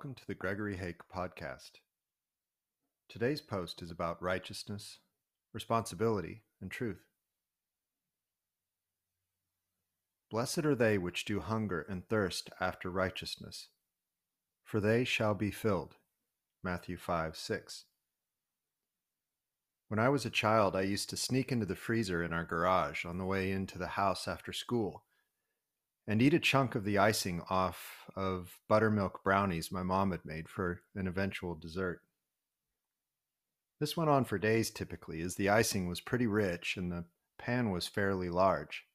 Welcome to the Gregory Hake podcast. Today's post is about righteousness, responsibility, and truth. Blessed are they which do hunger and thirst after righteousness, for they shall be filled. Matthew 5 6. When I was a child, I used to sneak into the freezer in our garage on the way into the house after school and eat a chunk of the icing off of buttermilk brownies my mom had made for an eventual dessert. This went on for days typically, as the icing was pretty rich and the pan was fairly large.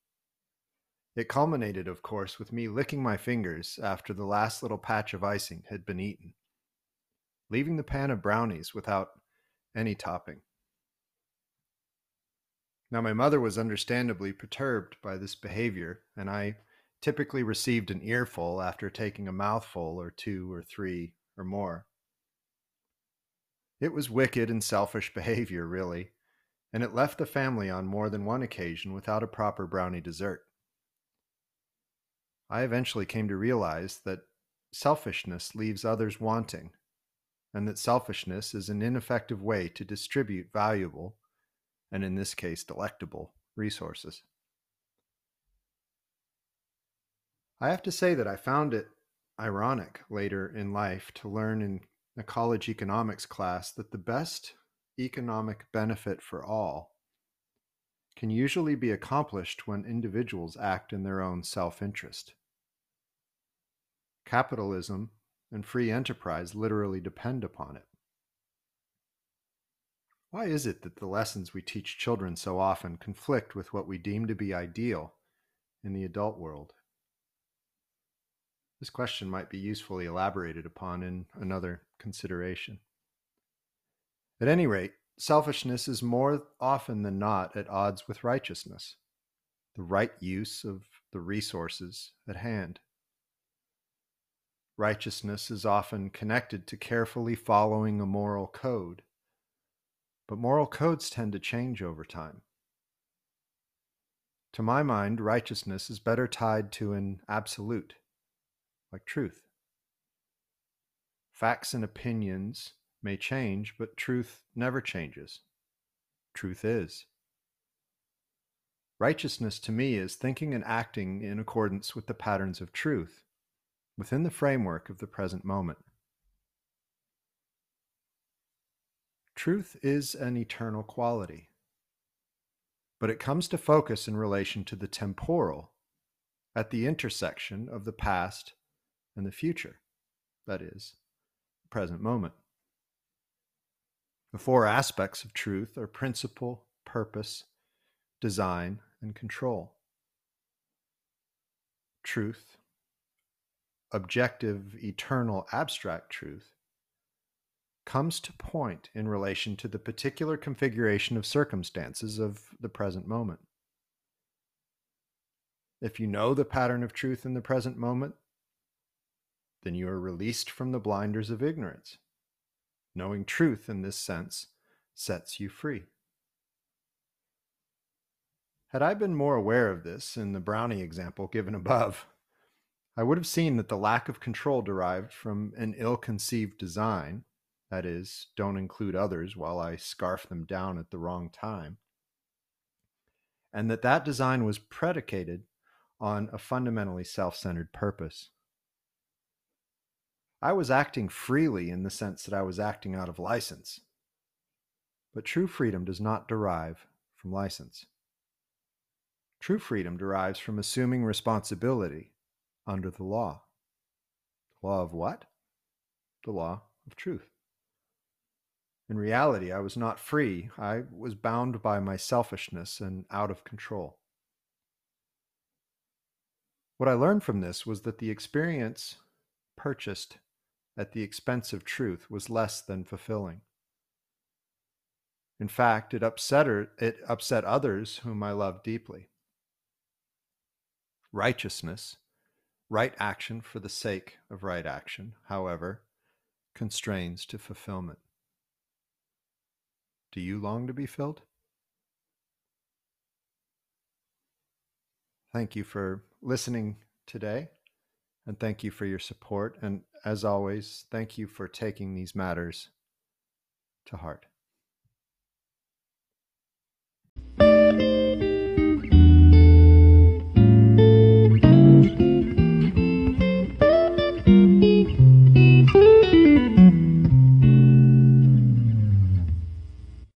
It culminated, of course, with me licking my fingers after the last little patch of icing had been eaten, leaving the pan of brownies without any topping. Now, my mother was understandably perturbed by this behavior, and I typically received an earful after taking a mouthful or two or three or more. It was wicked and selfish behavior, really, and it left the family on more than one occasion without a proper brownie dessert. I eventually came to realize that selfishness leaves others wanting, and that selfishness is an ineffective way to distribute valuable, and in this case, delectable, resources. I have to say that I found it ironic later in life to learn in a college economics class that the best economic benefit for all can usually be accomplished when individuals act in their own self interest. Capitalism and free enterprise literally depend upon it. Why is it that the lessons we teach children so often conflict with what we deem to be ideal in the adult world? This question might be usefully elaborated upon in another consideration. At any rate, selfishness is more often than not at odds with righteousness, the right use of the resources at hand. Righteousness is often connected to carefully following a moral code, but moral codes tend to change over time. To my mind, righteousness is better tied to an absolute like truth. Facts and opinions may change, but truth never changes. Truth is. Righteousness to me is thinking and acting in accordance with the patterns of truth within the framework of the present moment. Truth is an eternal quality, but it comes to focus in relation to the temporal at the intersection of the past and the future, that is, the present moment. The four aspects of truth are principle, purpose, design, and control. Truth, objective, eternal, abstract truth, comes to point in relation to the particular configuration of circumstances of the present moment. If you know the pattern of truth in the present moment, then you are released from the blinders of ignorance. Knowing truth in this sense sets you free. Had I been more aware of this in the brownie example given above, I would have seen that the lack of control derived from an ill conceived design, that is, don't include others while I scarf them down at the wrong time, and that that design was predicated on a fundamentally self centered purpose. I was acting freely in the sense that I was acting out of license. But true freedom does not derive from license. True freedom derives from assuming responsibility under the law. The law of what? The law of truth. In reality, I was not free. I was bound by my selfishness and out of control. What I learned from this was that the experience purchased at the expense of truth was less than fulfilling. In fact, it upset, her, it upset others whom I loved deeply. Righteousness, right action for the sake of right action, however, constrains to fulfillment. Do you long to be filled? Thank you for listening today. And thank you for your support. And as always, thank you for taking these matters to heart.